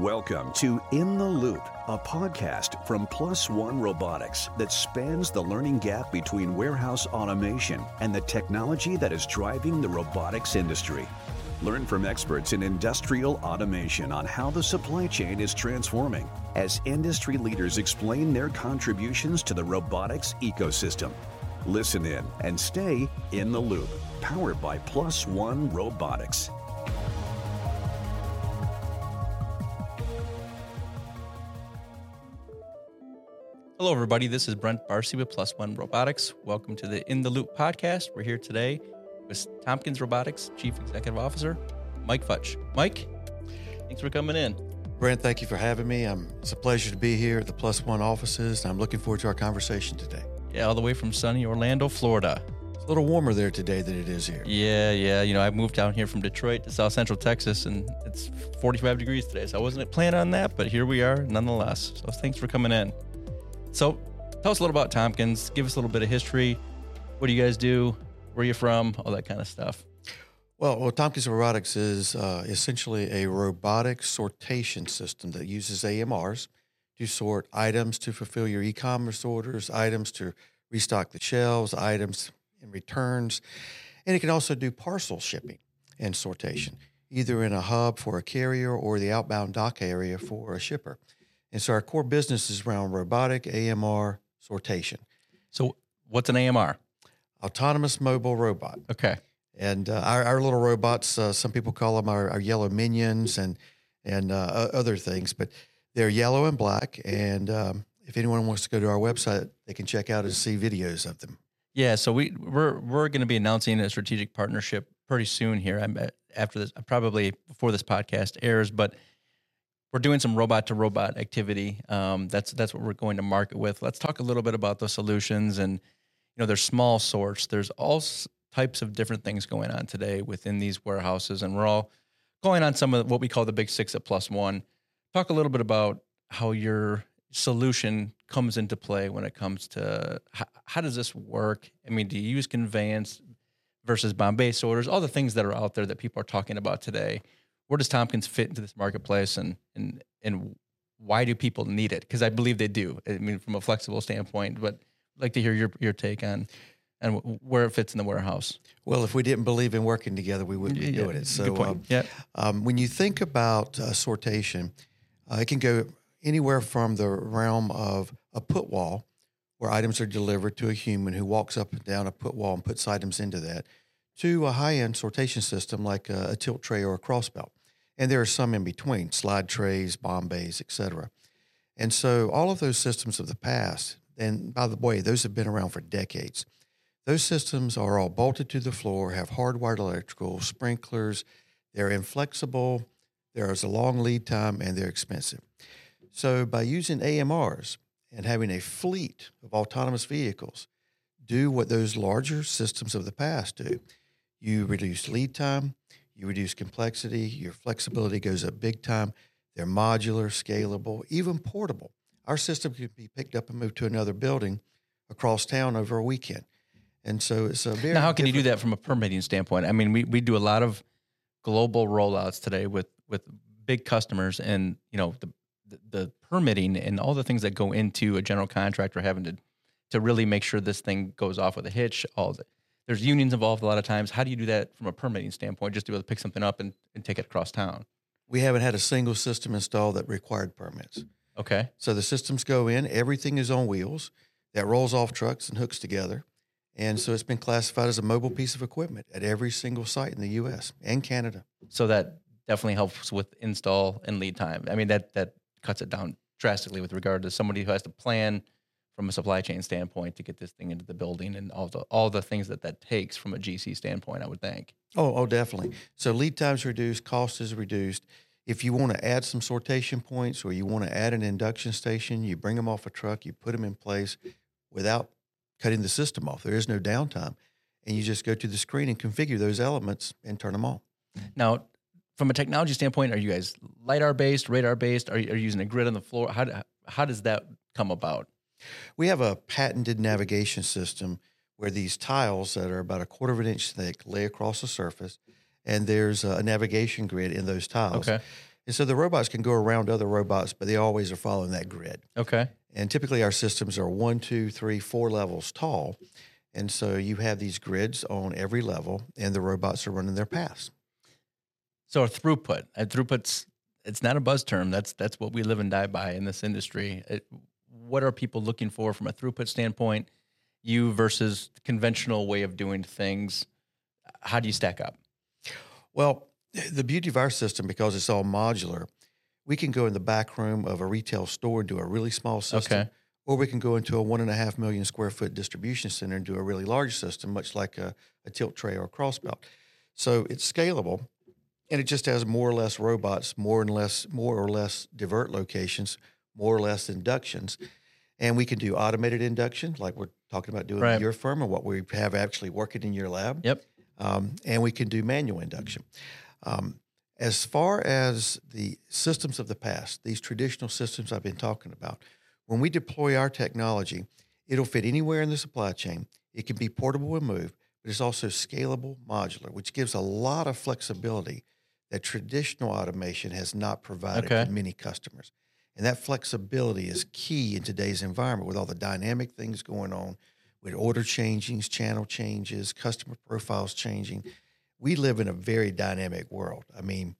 Welcome to In the Loop, a podcast from Plus One Robotics that spans the learning gap between warehouse automation and the technology that is driving the robotics industry. Learn from experts in industrial automation on how the supply chain is transforming as industry leaders explain their contributions to the robotics ecosystem. Listen in and stay in the loop, powered by Plus One Robotics. Hello, everybody. This is Brent Barcey with Plus One Robotics. Welcome to the In the Loop podcast. We're here today with Tompkins Robotics Chief Executive Officer, Mike Futch. Mike, thanks for coming in. Brent, thank you for having me. Um, it's a pleasure to be here at the Plus One offices, and I'm looking forward to our conversation today. Yeah, all the way from sunny Orlando, Florida. It's a little warmer there today than it is here. Yeah, yeah. You know, I moved down here from Detroit to South Central Texas, and it's 45 degrees today. So I wasn't planning on that, but here we are nonetheless. So thanks for coming in. So tell us a little about Tompkins. Give us a little bit of history. What do you guys do? Where are you from? All that kind of stuff. Well, well Tompkins Robotics is uh, essentially a robotic sortation system that uses AMRs to sort items to fulfill your e-commerce orders, items to restock the shelves, items and returns, and it can also do parcel shipping and sortation, either in a hub for a carrier or the outbound dock area for a shipper. And so our core business is around robotic AMR sortation. So what's an AMR? Autonomous mobile robot. Okay. And uh, our, our little robots, uh, some people call them our, our yellow minions and and uh, other things, but they're yellow and black. And um, if anyone wants to go to our website, they can check out and see videos of them. Yeah, so we we're we're going to be announcing a strategic partnership pretty soon here. I'm after this, probably before this podcast airs, but we're doing some robot to robot activity. Um, that's that's what we're going to market with. Let's talk a little bit about the solutions and you know there's small sorts. There's all types of different things going on today within these warehouses, and we're all going on some of what we call the big six at plus one. Talk a little bit about how your solution comes into play when it comes to how, how does this work? I mean, do you use conveyance versus bomb bay sorters? All the things that are out there that people are talking about today where does Tompkins fit into this marketplace and and and why do people need it? Because I believe they do. I mean, from a flexible standpoint, but I'd like to hear your your take on and where it fits in the warehouse. Well, if we didn't believe in working together, we wouldn't be yeah, doing it. So. Um, yeah. Um, when you think about uh, sortation, uh, it can go anywhere from the realm of a put wall, where items are delivered to a human who walks up and down a put wall and puts items into that, to a high end sortation system like a, a tilt tray or a crossbelt and there are some in between slide trays bomb bays etc and so all of those systems of the past and by the way those have been around for decades. Those systems are all bolted to the floor have hardwired electrical sprinklers. They're inflexible there's a long lead time and they're expensive. So by using amrs and having a fleet of autonomous vehicles do what those larger systems of the past do. You reduce lead time you reduce complexity, your flexibility goes up big time. They're modular, scalable, even portable. Our system can be picked up and moved to another building across town over a weekend. And so it's a very Now how can you do that from a permitting standpoint? I mean, we, we do a lot of global rollouts today with with big customers and you know the, the the permitting and all the things that go into a general contractor having to to really make sure this thing goes off with a hitch, all the there's unions involved a lot of times. How do you do that from a permitting standpoint, just to be able to pick something up and, and take it across town? We haven't had a single system installed that required permits. Okay. So the systems go in, everything is on wheels that rolls off trucks and hooks together. And so it's been classified as a mobile piece of equipment at every single site in the US and Canada. So that definitely helps with install and lead time. I mean that that cuts it down drastically with regard to somebody who has to plan from a supply chain standpoint to get this thing into the building and all the all the things that that takes from a GC standpoint. I would think. Oh, oh, definitely. So lead times reduced, cost is reduced. If you want to add some sortation points or you want to add an induction station, you bring them off a truck, you put them in place without cutting the system off. There is no downtime, and you just go to the screen and configure those elements and turn them on. Now, from a technology standpoint, are you guys lidar based, radar based? Are you, are you using a grid on the floor? How how does that come about? We have a patented navigation system where these tiles that are about a quarter of an inch thick lay across the surface, and there's a navigation grid in those tiles. Okay. And so the robots can go around other robots, but they always are following that grid. Okay. And typically our systems are one, two, three, four levels tall. And so you have these grids on every level, and the robots are running their paths. So throughput, and throughput's it's not a buzz term. That's that's what we live and die by in this industry. It, what are people looking for from a throughput standpoint? You versus the conventional way of doing things. How do you stack up? Well, the beauty of our system, because it's all modular, we can go in the back room of a retail store and do a really small system. Okay. Or we can go into a one and a half million square foot distribution center and do a really large system, much like a, a tilt tray or a crossbelt. So it's scalable, and it just has more or less robots, more and less, more or less divert locations, more or less inductions, and we can do automated induction, like we're talking about doing Right. at your firm, or what we have actually working in your lab Yep. um, and we can do manual induction. Um, as far as the systems of the past, these traditional systems I've been talking about, when we deploy our technology, it'll fit anywhere in the supply chain. It can be portable and moved, but it's also scalable, modular, which gives a lot of flexibility that traditional automation has not provided Okay. to many customers. And that flexibility is key in today's environment with all the dynamic things going on, with order changings, channel changes, customer profiles changing. We live in a very dynamic world. I mean,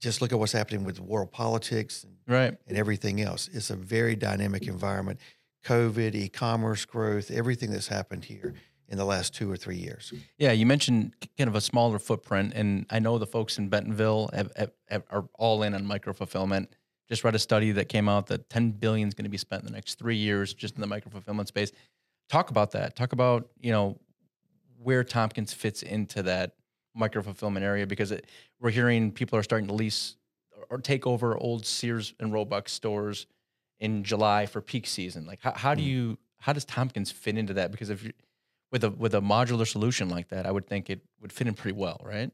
just look at what's happening with world politics and, Right. and everything else. It's a very dynamic environment. COVID, e commerce growth, everything that's happened here in the last two or three years. Yeah, you mentioned kind of a smaller footprint, and I know the folks in Bentonville have, have, have, are all in on micro fulfillment. Just read a study that came out that 10 billion is going to be spent in the next three years just in the micro fulfillment space. Talk about that. Talk about you know where Tompkins fits into that micro fulfillment area because it, we're hearing people are starting to lease or take over old Sears and Roebuck stores in July for peak season. Like how, how do Hmm. you how does Tompkins fit into that? Because if you with a with a modular solution like that, I would think it would fit in pretty well, right?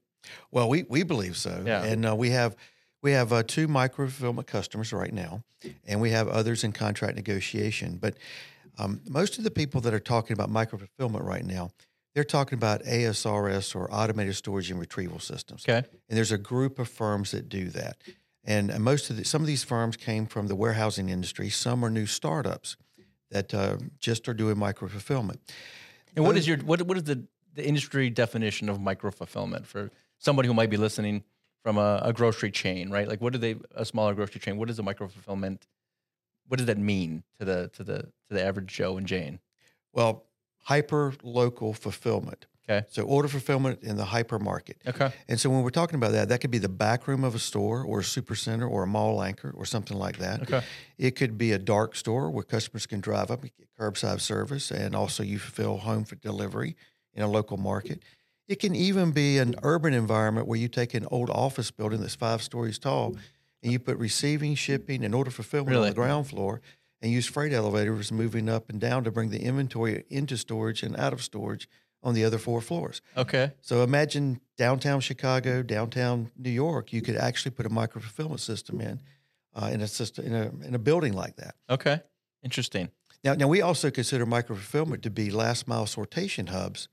Well, we, we believe so. Yeah. And uh, we have we have uh, two micro fulfillment customers right now, and we have others in contract negotiation. But um, most of the people that are talking about micro fulfillment right now, they're talking about ASRS or automated storage and retrieval systems. Okay. And there's a group of firms that do that. And uh, most of the, some of these firms came from the warehousing industry. Some are new startups that uh, just are doing micro fulfillment. And what is your what what is the, the industry definition of micro fulfillment for somebody who might be listening from a, a grocery chain, right? Like what do they a smaller grocery chain? What is a micro fulfillment? What does that mean to the to the to the average Joe and Jane? Well, hyper local fulfillment. Okay. So order fulfillment in the hyper market. Okay. And so when we're talking about that, that could be the back room of a store or a super center or a mall anchor or something like that. Okay. It could be a dark store where customers can drive up and get curbside service and also you fulfill home for delivery in a local market. It can even be an urban environment where you take an old office building that's five stories tall and you put receiving, shipping, and order fulfillment Really? on the ground floor and use freight elevators moving up and down to bring the inventory into storage and out of storage on the other four floors. Okay. So imagine downtown Chicago, downtown New York. You could actually put a micro fulfillment system in, uh, in a system in a in a building like that. Okay. Interesting. Now, now we also consider micro fulfillment to be last mile sortation hubs,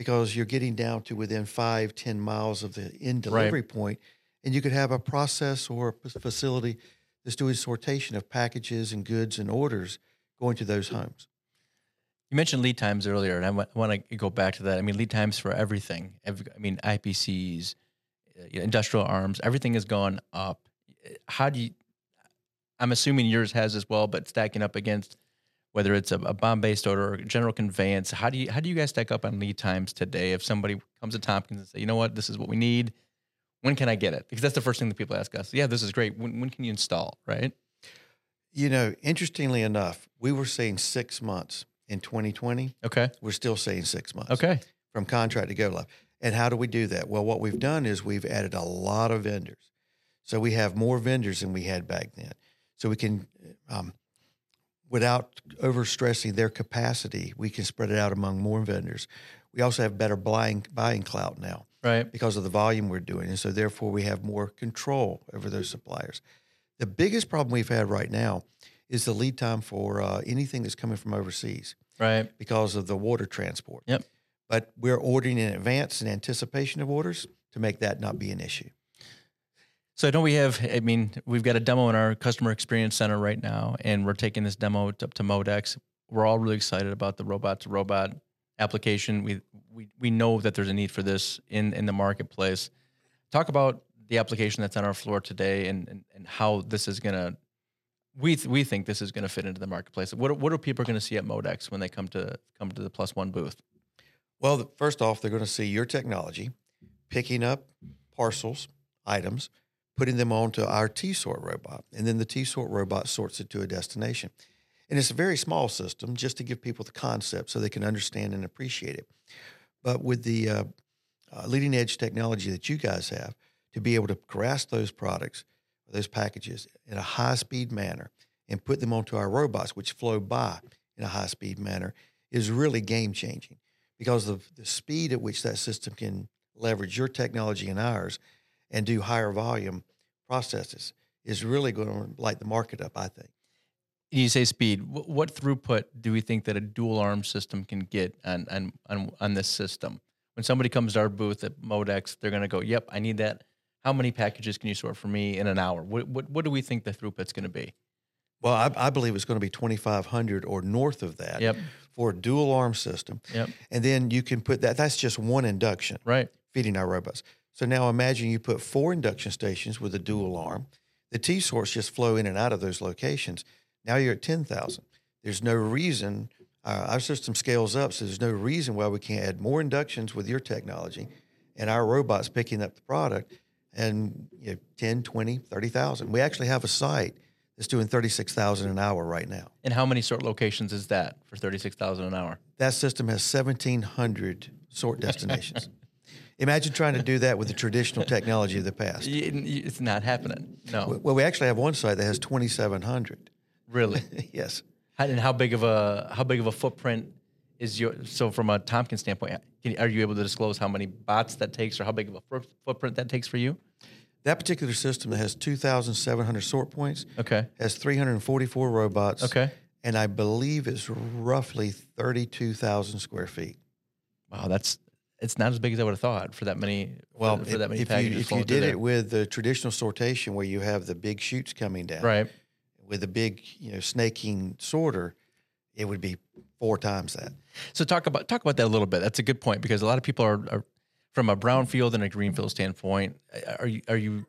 because you're getting down to within five, ten miles of the end delivery point, and you could have a process or a facility that's doing sortation of packages and goods and orders going to those homes. You mentioned lead times earlier, and I want to go back to that. I mean, lead times for everything. Ev- I mean, IPCs, uh, industrial arms, everything has gone up. How do you? I'm assuming yours has as well, but stacking up against whether it's a, a bomb-bay sorter or general conveyance, how do you how do you guys stack up on lead times today? If somebody comes to Tompkins and say, you know what, this is what we need, when can I get it? Because that's the first thing that people ask us. Yeah, this is great. When, when can you install? Right? You know, interestingly enough, we were saying six months in 2020. Okay. We're still saying six months. Okay. from contract to go live. And how do we do that? Well, what we've done is we've added a lot of vendors. So we have more vendors than we had back then. So we can, um, without overstressing their capacity, we can spread it out among more vendors. We also have better buying, buying clout now Right. because of the volume we're doing. And so therefore we have more control over those suppliers. The biggest problem we've had right now is the lead time for uh, anything that's coming from overseas Right. because of the water transport. Yep. But we're ordering in advance in anticipation of orders to make that not be an issue. So know we have. I mean, we've got a demo in our customer experience center right now, and we're taking this demo up to Modex. We're all really excited about the robot to robot application. We we we know that there's a need for this in in the marketplace. Talk about the application that's on our floor today, and and, and how this is gonna. We th- we think this is going to fit into the marketplace. What what are people going to see at Modex when they come to come to the Plus One booth? Well, first off, they're going to see your technology picking up parcels, items, putting them onto our T sort robot, and then the T sort robot sorts it to a destination. And it's a very small system just to give people the concept so they can understand and appreciate it. But with the uh, uh, leading edge technology that you guys have, to be able to grasp those products, those packages in a high speed manner and put them onto our robots, which flow by in a high speed manner, is really game changing because of the speed at which that system can leverage your technology and ours and do higher volume processes is really going to light the market up, I think. You say speed. Wh- What throughput do we think that a dual arm system can get on on on, on this system? When somebody comes to our booth at Modex, they're going to go, "Yep, I need that." How many packages can you sort for me in an hour? What what, what do we think the throughput's going to be? Well, I, I believe it's going to be 2,500 or north of that Yep. for a dual arm system. Yep. And then you can put that, that's just one induction Right. feeding our robots. So now imagine you put four induction stations with a dual arm. The T sorts just flow in and out of those locations. Now you're at 10,000. There's no reason, uh, our system scales up, so there's no reason why we can't add more inductions with your technology and our robots picking up the product and you know, 10, 20, 30,000. We actually have a site that's doing 36,000 an hour right now. And how many sort locations is that for thirty six thousand an hour? That system has 1,700 sort destinations. Imagine trying to do that with the traditional technology of the past. It's not happening. No, Well, we actually have one site that has 2,700. really. yes. And how big of a how big of a footprint is your? So from a Tompkins standpoint, can, are you able to disclose how many bots that takes, or how big of a footprint that takes for you? That particular system that has 2,700 sort points Okay. has 344 robots. Okay. And I believe it's roughly 32,000 square feet. Wow, that's it's not as big as I would have thought for that many. Well, for, for if, that many if you, if you did it with the traditional sortation where you have the big chutes coming down, right, with a big, you know, snaking sorter, it would be four times that. so talk about talk about that a little bit. That's a good point because a lot of people are, are from a brownfield and a greenfield standpoint. Are you are you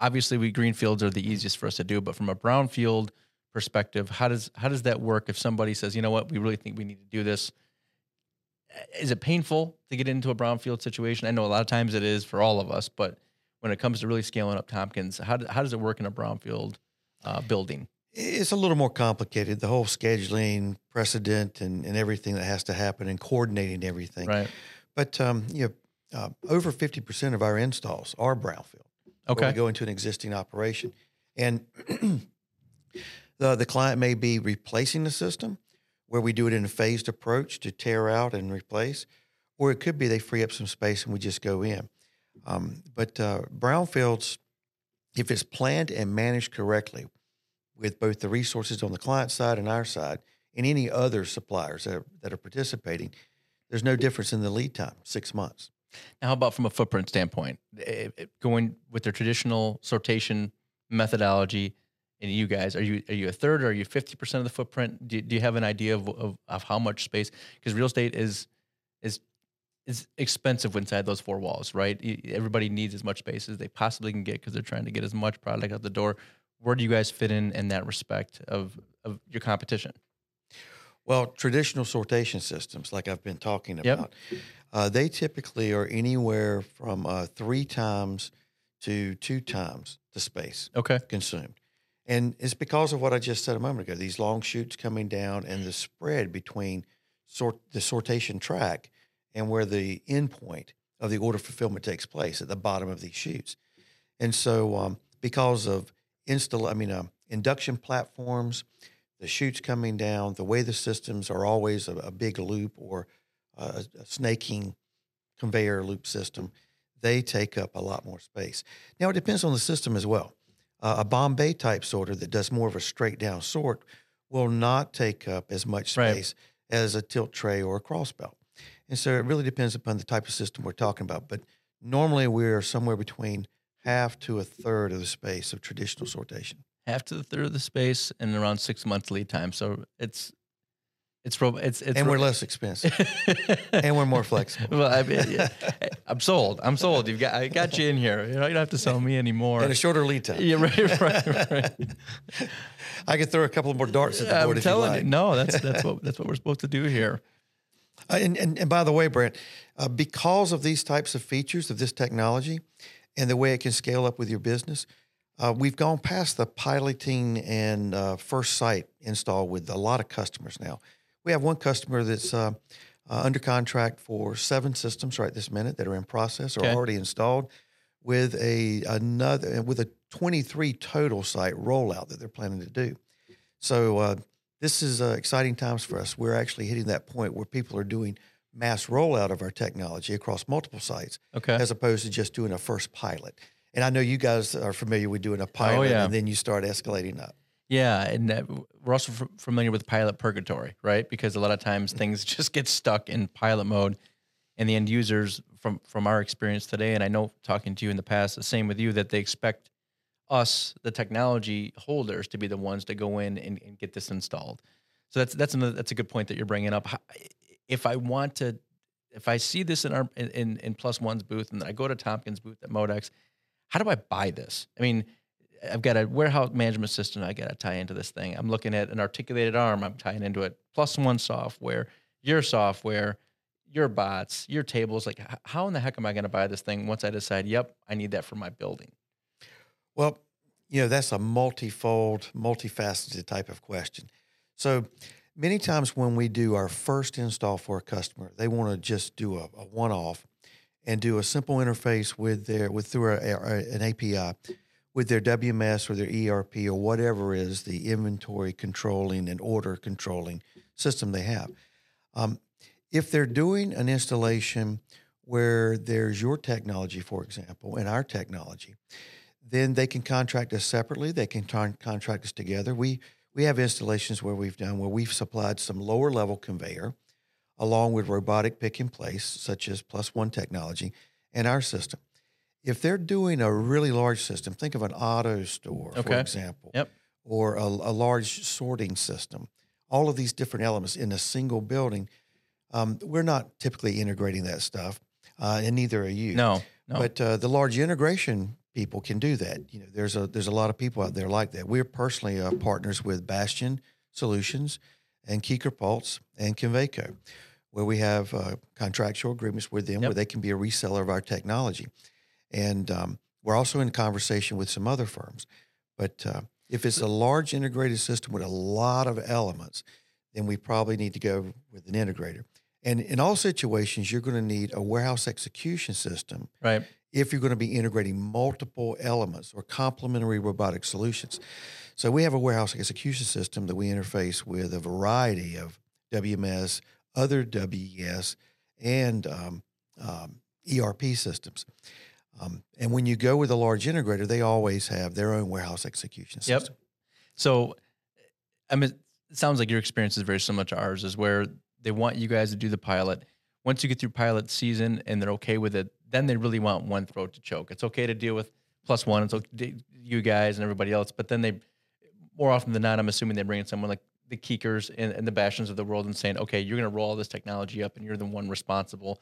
obviously we greenfields are the easiest for us to do, but from a brownfield perspective, how does how does that work? If somebody says, you know what, we really think we need to do this, is it painful to get into a brownfield situation? I know a lot of times it is for all of us, but when it comes to really scaling up Tompkins, how, do, how does it work in a brownfield uh, building? It's a little more complicated. The whole scheduling, precedent, and, and everything that has to happen, and coordinating everything. Right. But um, you know, uh, over fifty percent of our installs are brownfield. Okay. we go into an existing operation, and the the client may be replacing the system, where we do it in a phased approach to tear out and replace, or it could be they free up some space and we just go in. Um, but uh, brownfields, if it's planned and managed correctly, with both the resources on the client side and our side, and any other suppliers that are, that are participating, there's no difference in the lead time, six months. Now, how about from a footprint standpoint, Eh, eh, going with the traditional sortation methodology? And you guys, are you are you a third or are you fifty percent of the footprint? Do, do you have an idea of, of, of how much space? Because real estate is is is expensive inside those four walls, right? Everybody needs as much space as they possibly can get because they're trying to get as much product out the door. Where do you guys fit in in that respect of of your competition? Well, traditional sortation systems, like I've been talking Yep. about, uh, they typically are anywhere from uh, three times to two times the space Okay, consumed. And it's because of what I just said a moment ago these long chutes coming down and the spread between sort, the sortation track and where the end point of the order fulfillment takes place at the bottom of these chutes. And so, um, because of install, I mean, uh, induction platforms, the chutes coming down, the way the systems are always a, a big loop or a, a snaking conveyor loop system, they take up a lot more space. Now, it depends on the system as well. Uh, a bomb bay type sorter that does more of a straight down sort will not take up as much Right. space as a tilt tray or a cross belt. And so it really depends upon the type of system we're talking about. But normally we're somewhere between half to a third of the space of traditional sortation. half to the third of the space and around six months lead time. So it's it's ro- it's it's and we're less expensive. and we're more flexible. well, I mean, yeah, I'm sold. I'm sold. You've got I got you in here. You know, you don't have to sell me anymore. And a shorter lead time. yeah, right, right, right. I could throw a couple more darts at the board I'm if you like. you, no, that's that's what that's what we're supposed to do here. Uh, and, and, and by the way, Brent, uh, because of these types of features of this technology and the way it can scale up with your business, uh, we've gone past the piloting and uh, first site install with a lot of customers now. We have one customer that's uh, uh, under contract for seven systems right this minute that are in process or Okay. already installed, with a another with a 23 total site rollout that they're planning to do. So uh, this is uh, exciting times for us. We're actually hitting that point where people are doing mass rollout of our technology across multiple sites, Okay. as opposed to just doing a first pilot. And I know you guys are familiar with doing a pilot, yeah. and then you start escalating up. Yeah, and uh, we're also f- familiar with pilot purgatory, right? Because a lot of times things just get stuck in pilot mode, and the end users, from from our experience today, and I know talking to you in the past, the same with you, that they expect us, the technology holders, to be the ones to go in and, and get this installed. So that's that's another, that's a good point that you're bringing up. If I want to, if I see this in our in, in, in Plus One's booth, and I go to Tompkins booth at Modex, how do I buy this? I mean, I've got a warehouse management system I got to tie into this thing. I'm looking at an articulated arm. I'm tying into it. Plus one software, your software, your bots, your tables. Like, how in the heck am I going to buy this thing once I decide, yep, I need that for my building? Well, you know, that's a multifold, multifaceted type of question. So many times when we do our first install for a customer, they want to just do a, a one-off and do a simple interface with their with through an API with their WMS or their ERP or whatever is the inventory controlling and order controlling system they have. Um, if they're doing an installation where there's your technology, for example, and our technology, then they can contract us separately. They can con- contract us together. We we have installations where we've done where we've supplied some lower level conveyor, along with robotic pick and place, such as Plus One technology, and our system. If they're doing a really large system, think of an AutoStore, for example, Yep. or a, a large sorting system. All of these different elements in a single building. Um, we're not typically integrating that stuff, uh, and neither are you. No, no. But uh, the large integration people can do that. You know, there's a there's a lot of people out there like that. We're personally uh, partners with Bastion Solutions and Kuecker Pulse and Conveyco, where we have uh, contractual agreements with them Yep. where they can be a reseller of our technology. And um, we're also in conversation with some other firms. But uh, if it's a large integrated system with a lot of elements, then we probably need to go with an integrator. And in all situations, you're going to need a warehouse execution system right. if you're going to be integrating multiple elements or complementary robotic solutions. So we have a warehouse execution system that we interface with a variety of WMS, other WES, and um, um, ERP systems. Um, and when you go with a large integrator, they always have their own warehouse execution system. Yep. So, I mean, it sounds like your experience is very similar to ours, is where they want you guys to do the pilot. Once you get through pilot season and they're okay with it, then they really want one throat to choke. It's okay to deal with plus one. It's okay, you guys and everybody else, but then they, more often than not, I'm assuming they bring in someone like the Kueckers and, and the Bastions of the world and saying, okay, you're going to roll all this technology up and you're the one responsible.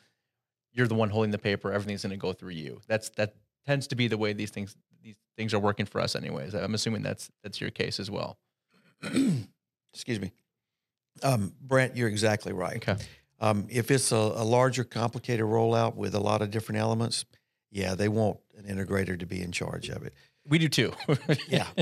You're the one holding the paper. Everything's going to go through you. That's that tends to be the way these things these things are working for us, anyways. I'm assuming that's that's your case as well. Excuse me. Um, Brent, you're exactly right. Okay. Um, if it's a, a larger, complicated rollout with a lot of different elements, yeah, they want an integrator to be in charge of it. We do too. Yeah.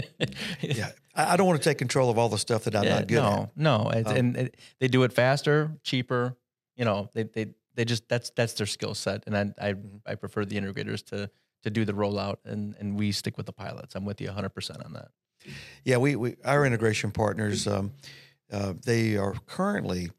Yeah, I, I don't want to take control of all the stuff that I'm Yeah, not good no, at. no, it's, Um, and it, they do it faster, cheaper. You know, they they they just that's that's their skill set, and I I, Mm-hmm. I prefer the integrators to to do the rollout, and and we stick with the pilots. I'm with you 100 percent on that. Yeah, we, we our integration partners, um, uh, they are currently,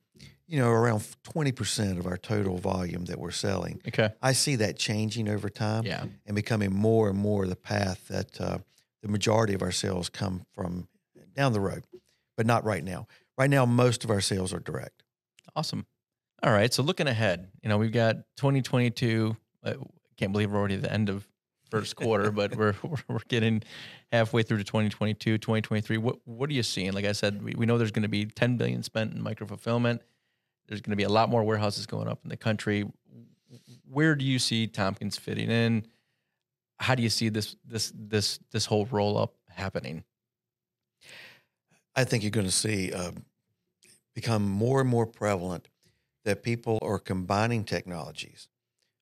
you know, around twenty percent of our total volume that we're selling. Okay. I see that changing over time Yeah. and becoming more and more the path that uh, the majority of our sales come from down the road, but not right now. Right now, most of our sales are direct. Awesome. All right. So looking ahead, you know, we've got 2022. I can't believe we're already at the end of first quarter, but we're we're getting halfway through to 2022, 2023. What what are you seeing? Like I said, we, we know there's going to be 10 billion spent in micro fulfillment. There's going to be a lot more warehouses going up in the country. Where do you see Tompkins fitting in? How do you see this this this this whole roll up happening? I think you're going to see uh, become more and more prevalent that people are combining technologies.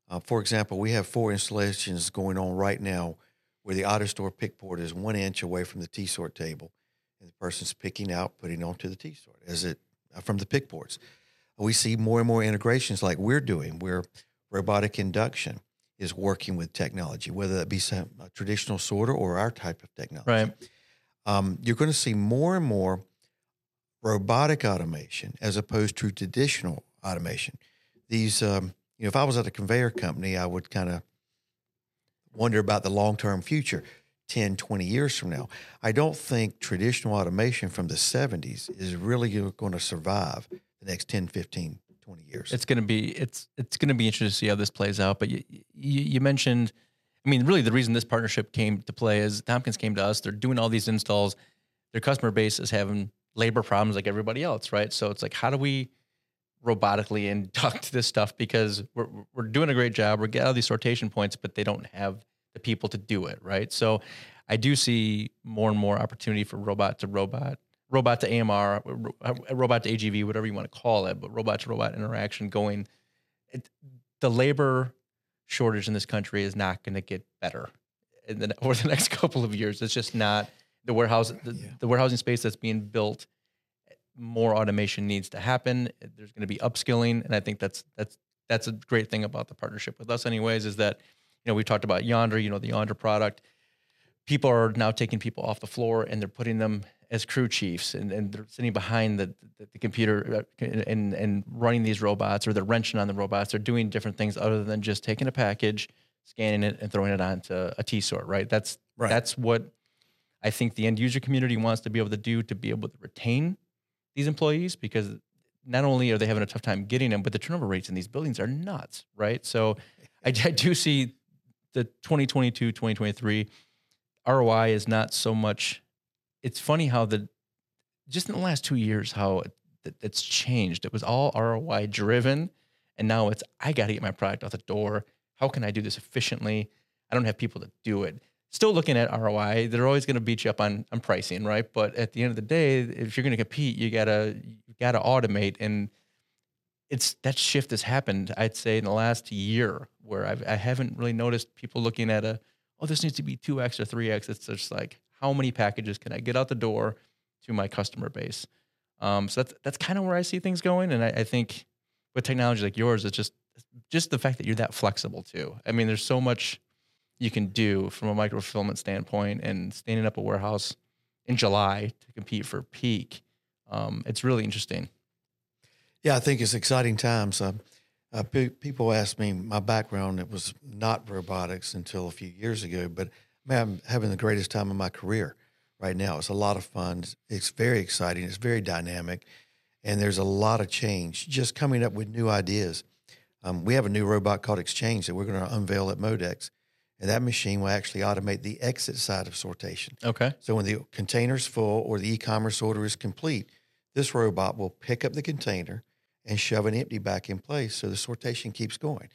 Uh, for example, we have four installations going on right now where the AutoStore pick port is one inch away from the T sort table, and the person's picking out, putting onto the T sort as it uh, from the pick ports. We see more and more integrations like we're doing, where robotic induction is working with technology, whether that be some traditional sorter or our type of technology. Right. Um, you're going to see more and more robotic automation as opposed to traditional automation. These, um, you know, if I was at a conveyor company, I would kind of wonder about the long term future 10, 20 years from now. I don't think traditional automation from the 70s is really going to survive the next 10, 15, 20 years. It's going to be it's it's going to be interesting to see how this plays out. But you, you, you mentioned, I mean, really the reason this partnership came to play is Tompkins came to us. They're doing all these installs. Their customer base is having labor problems like everybody else, right? So it's like, how do we robotically induct this stuff because we're we're doing a great job. We're getting all these sortation points, but they don't have the people to do it, right? So I do see more and more opportunity for robot to robot robot to AMR, uh, robot to AGV, whatever you want to call it, but robot to robot interaction going. It, the labor shortage in this country is not going to get better in the, over the next couple of years. It's just not the warehouse, the, yeah. the warehousing space that's being built. More automation needs to happen. There's going to be upskilling, and I think that's that's that's a great thing about the partnership with us. Anyways, is that you know we talked about Yonder, you know the Yonder product. People are now taking people off the floor and they're putting them as crew chiefs and, and they're sitting behind the, the, the, computer uh, and, and running these robots or they're wrenching on the robots. They're doing different things other than just taking a package, scanning it, and throwing it onto a T sort. Right. That's right. that's what I think the end user community wants to be able to do to be able to retain these employees because not only are they having a tough time getting them, but the turnover rates in these buildings are nuts. Right. So I, I do see the 2022 2023 ROI is not so much it's funny how the just in the last two years how it, it's changed. It was all ROI driven, and now it's I got to get my product out the door. How can I do this efficiently? I don't have people to do it. Still looking at ROI, they're always going to beat you up on on pricing, right? But at the end of the day, if you're going to compete, you gotta you gotta automate, and it's that shift has happened. I'd say in the last year, where I've, I haven't really noticed people looking at a oh this needs to be two x or three x. It's just like how many packages can I get out the door to my customer base? Um, so that's that's kind of where I see things going, and I, I, think with technology like yours, it's just just the fact that you're that flexible too. I mean, there's so much you can do from a micro fulfillment standpoint, and standing up a warehouse in July to compete for peak. Um, it's really interesting. Yeah, I think it's exciting times. Uh, uh, pe- people ask me my background. It was not robotics until a few years ago, but man, I'm having the greatest time of my career right now. It's a lot of fun. It's very exciting. It's very dynamic, and there's a lot of change. Just coming up with new ideas. Um, we have a new robot called Exchange that we're going to unveil at Modex, and that machine will actually automate the exit side of sortation. Okay. So when the container's full or the e-commerce order is complete, this robot will pick up the container and shove an empty back in place, so the sortation keeps going.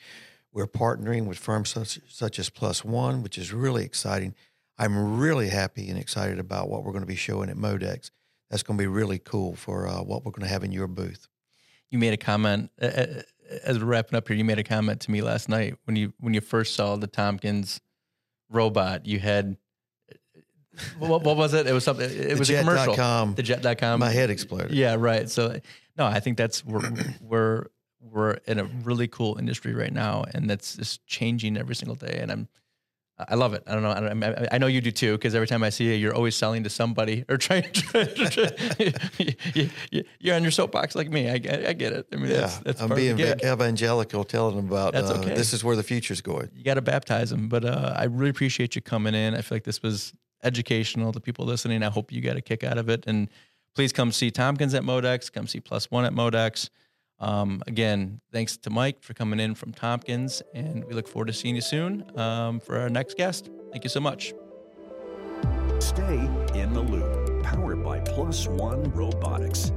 We're partnering with firms such, such as Plus One, which is really exciting. I'm really happy and excited about what we're going to be showing at Modex. That's going to be really cool for uh, what we're going to have in your booth. You made a comment uh, uh, as we're wrapping up here. You made a comment to me last night when you when you first saw the Tompkins robot. You had what, what, was it? It was something. It the was jet. a commercial. Com, the jet.com. My head exploded. Yeah, right. So no, I think that's we're we're we're in a really cool industry right now, and that's just changing every single day. And I'm, I love it. I don't know. I, don't, I know you do too, because every time I see you, you're always selling to somebody or trying. to, you, are on your soapbox like me. I, I get it. I mean, yeah, that's, that's I'm being evangelical, telling them about that's uh, this is where the future's going. You got to baptize them. But uh, I really appreciate you coming in. I feel like this was educational to people listening. I hope you got a kick out of it. And please come see Tompkins at Modex. Come see Plus One at Modex. Um, again, thanks to Mike for coming in from Tompkins, and we look forward to seeing you soon um, for our next guest. Thank you so much. Stay in the loop, powered by Plus One Robotics.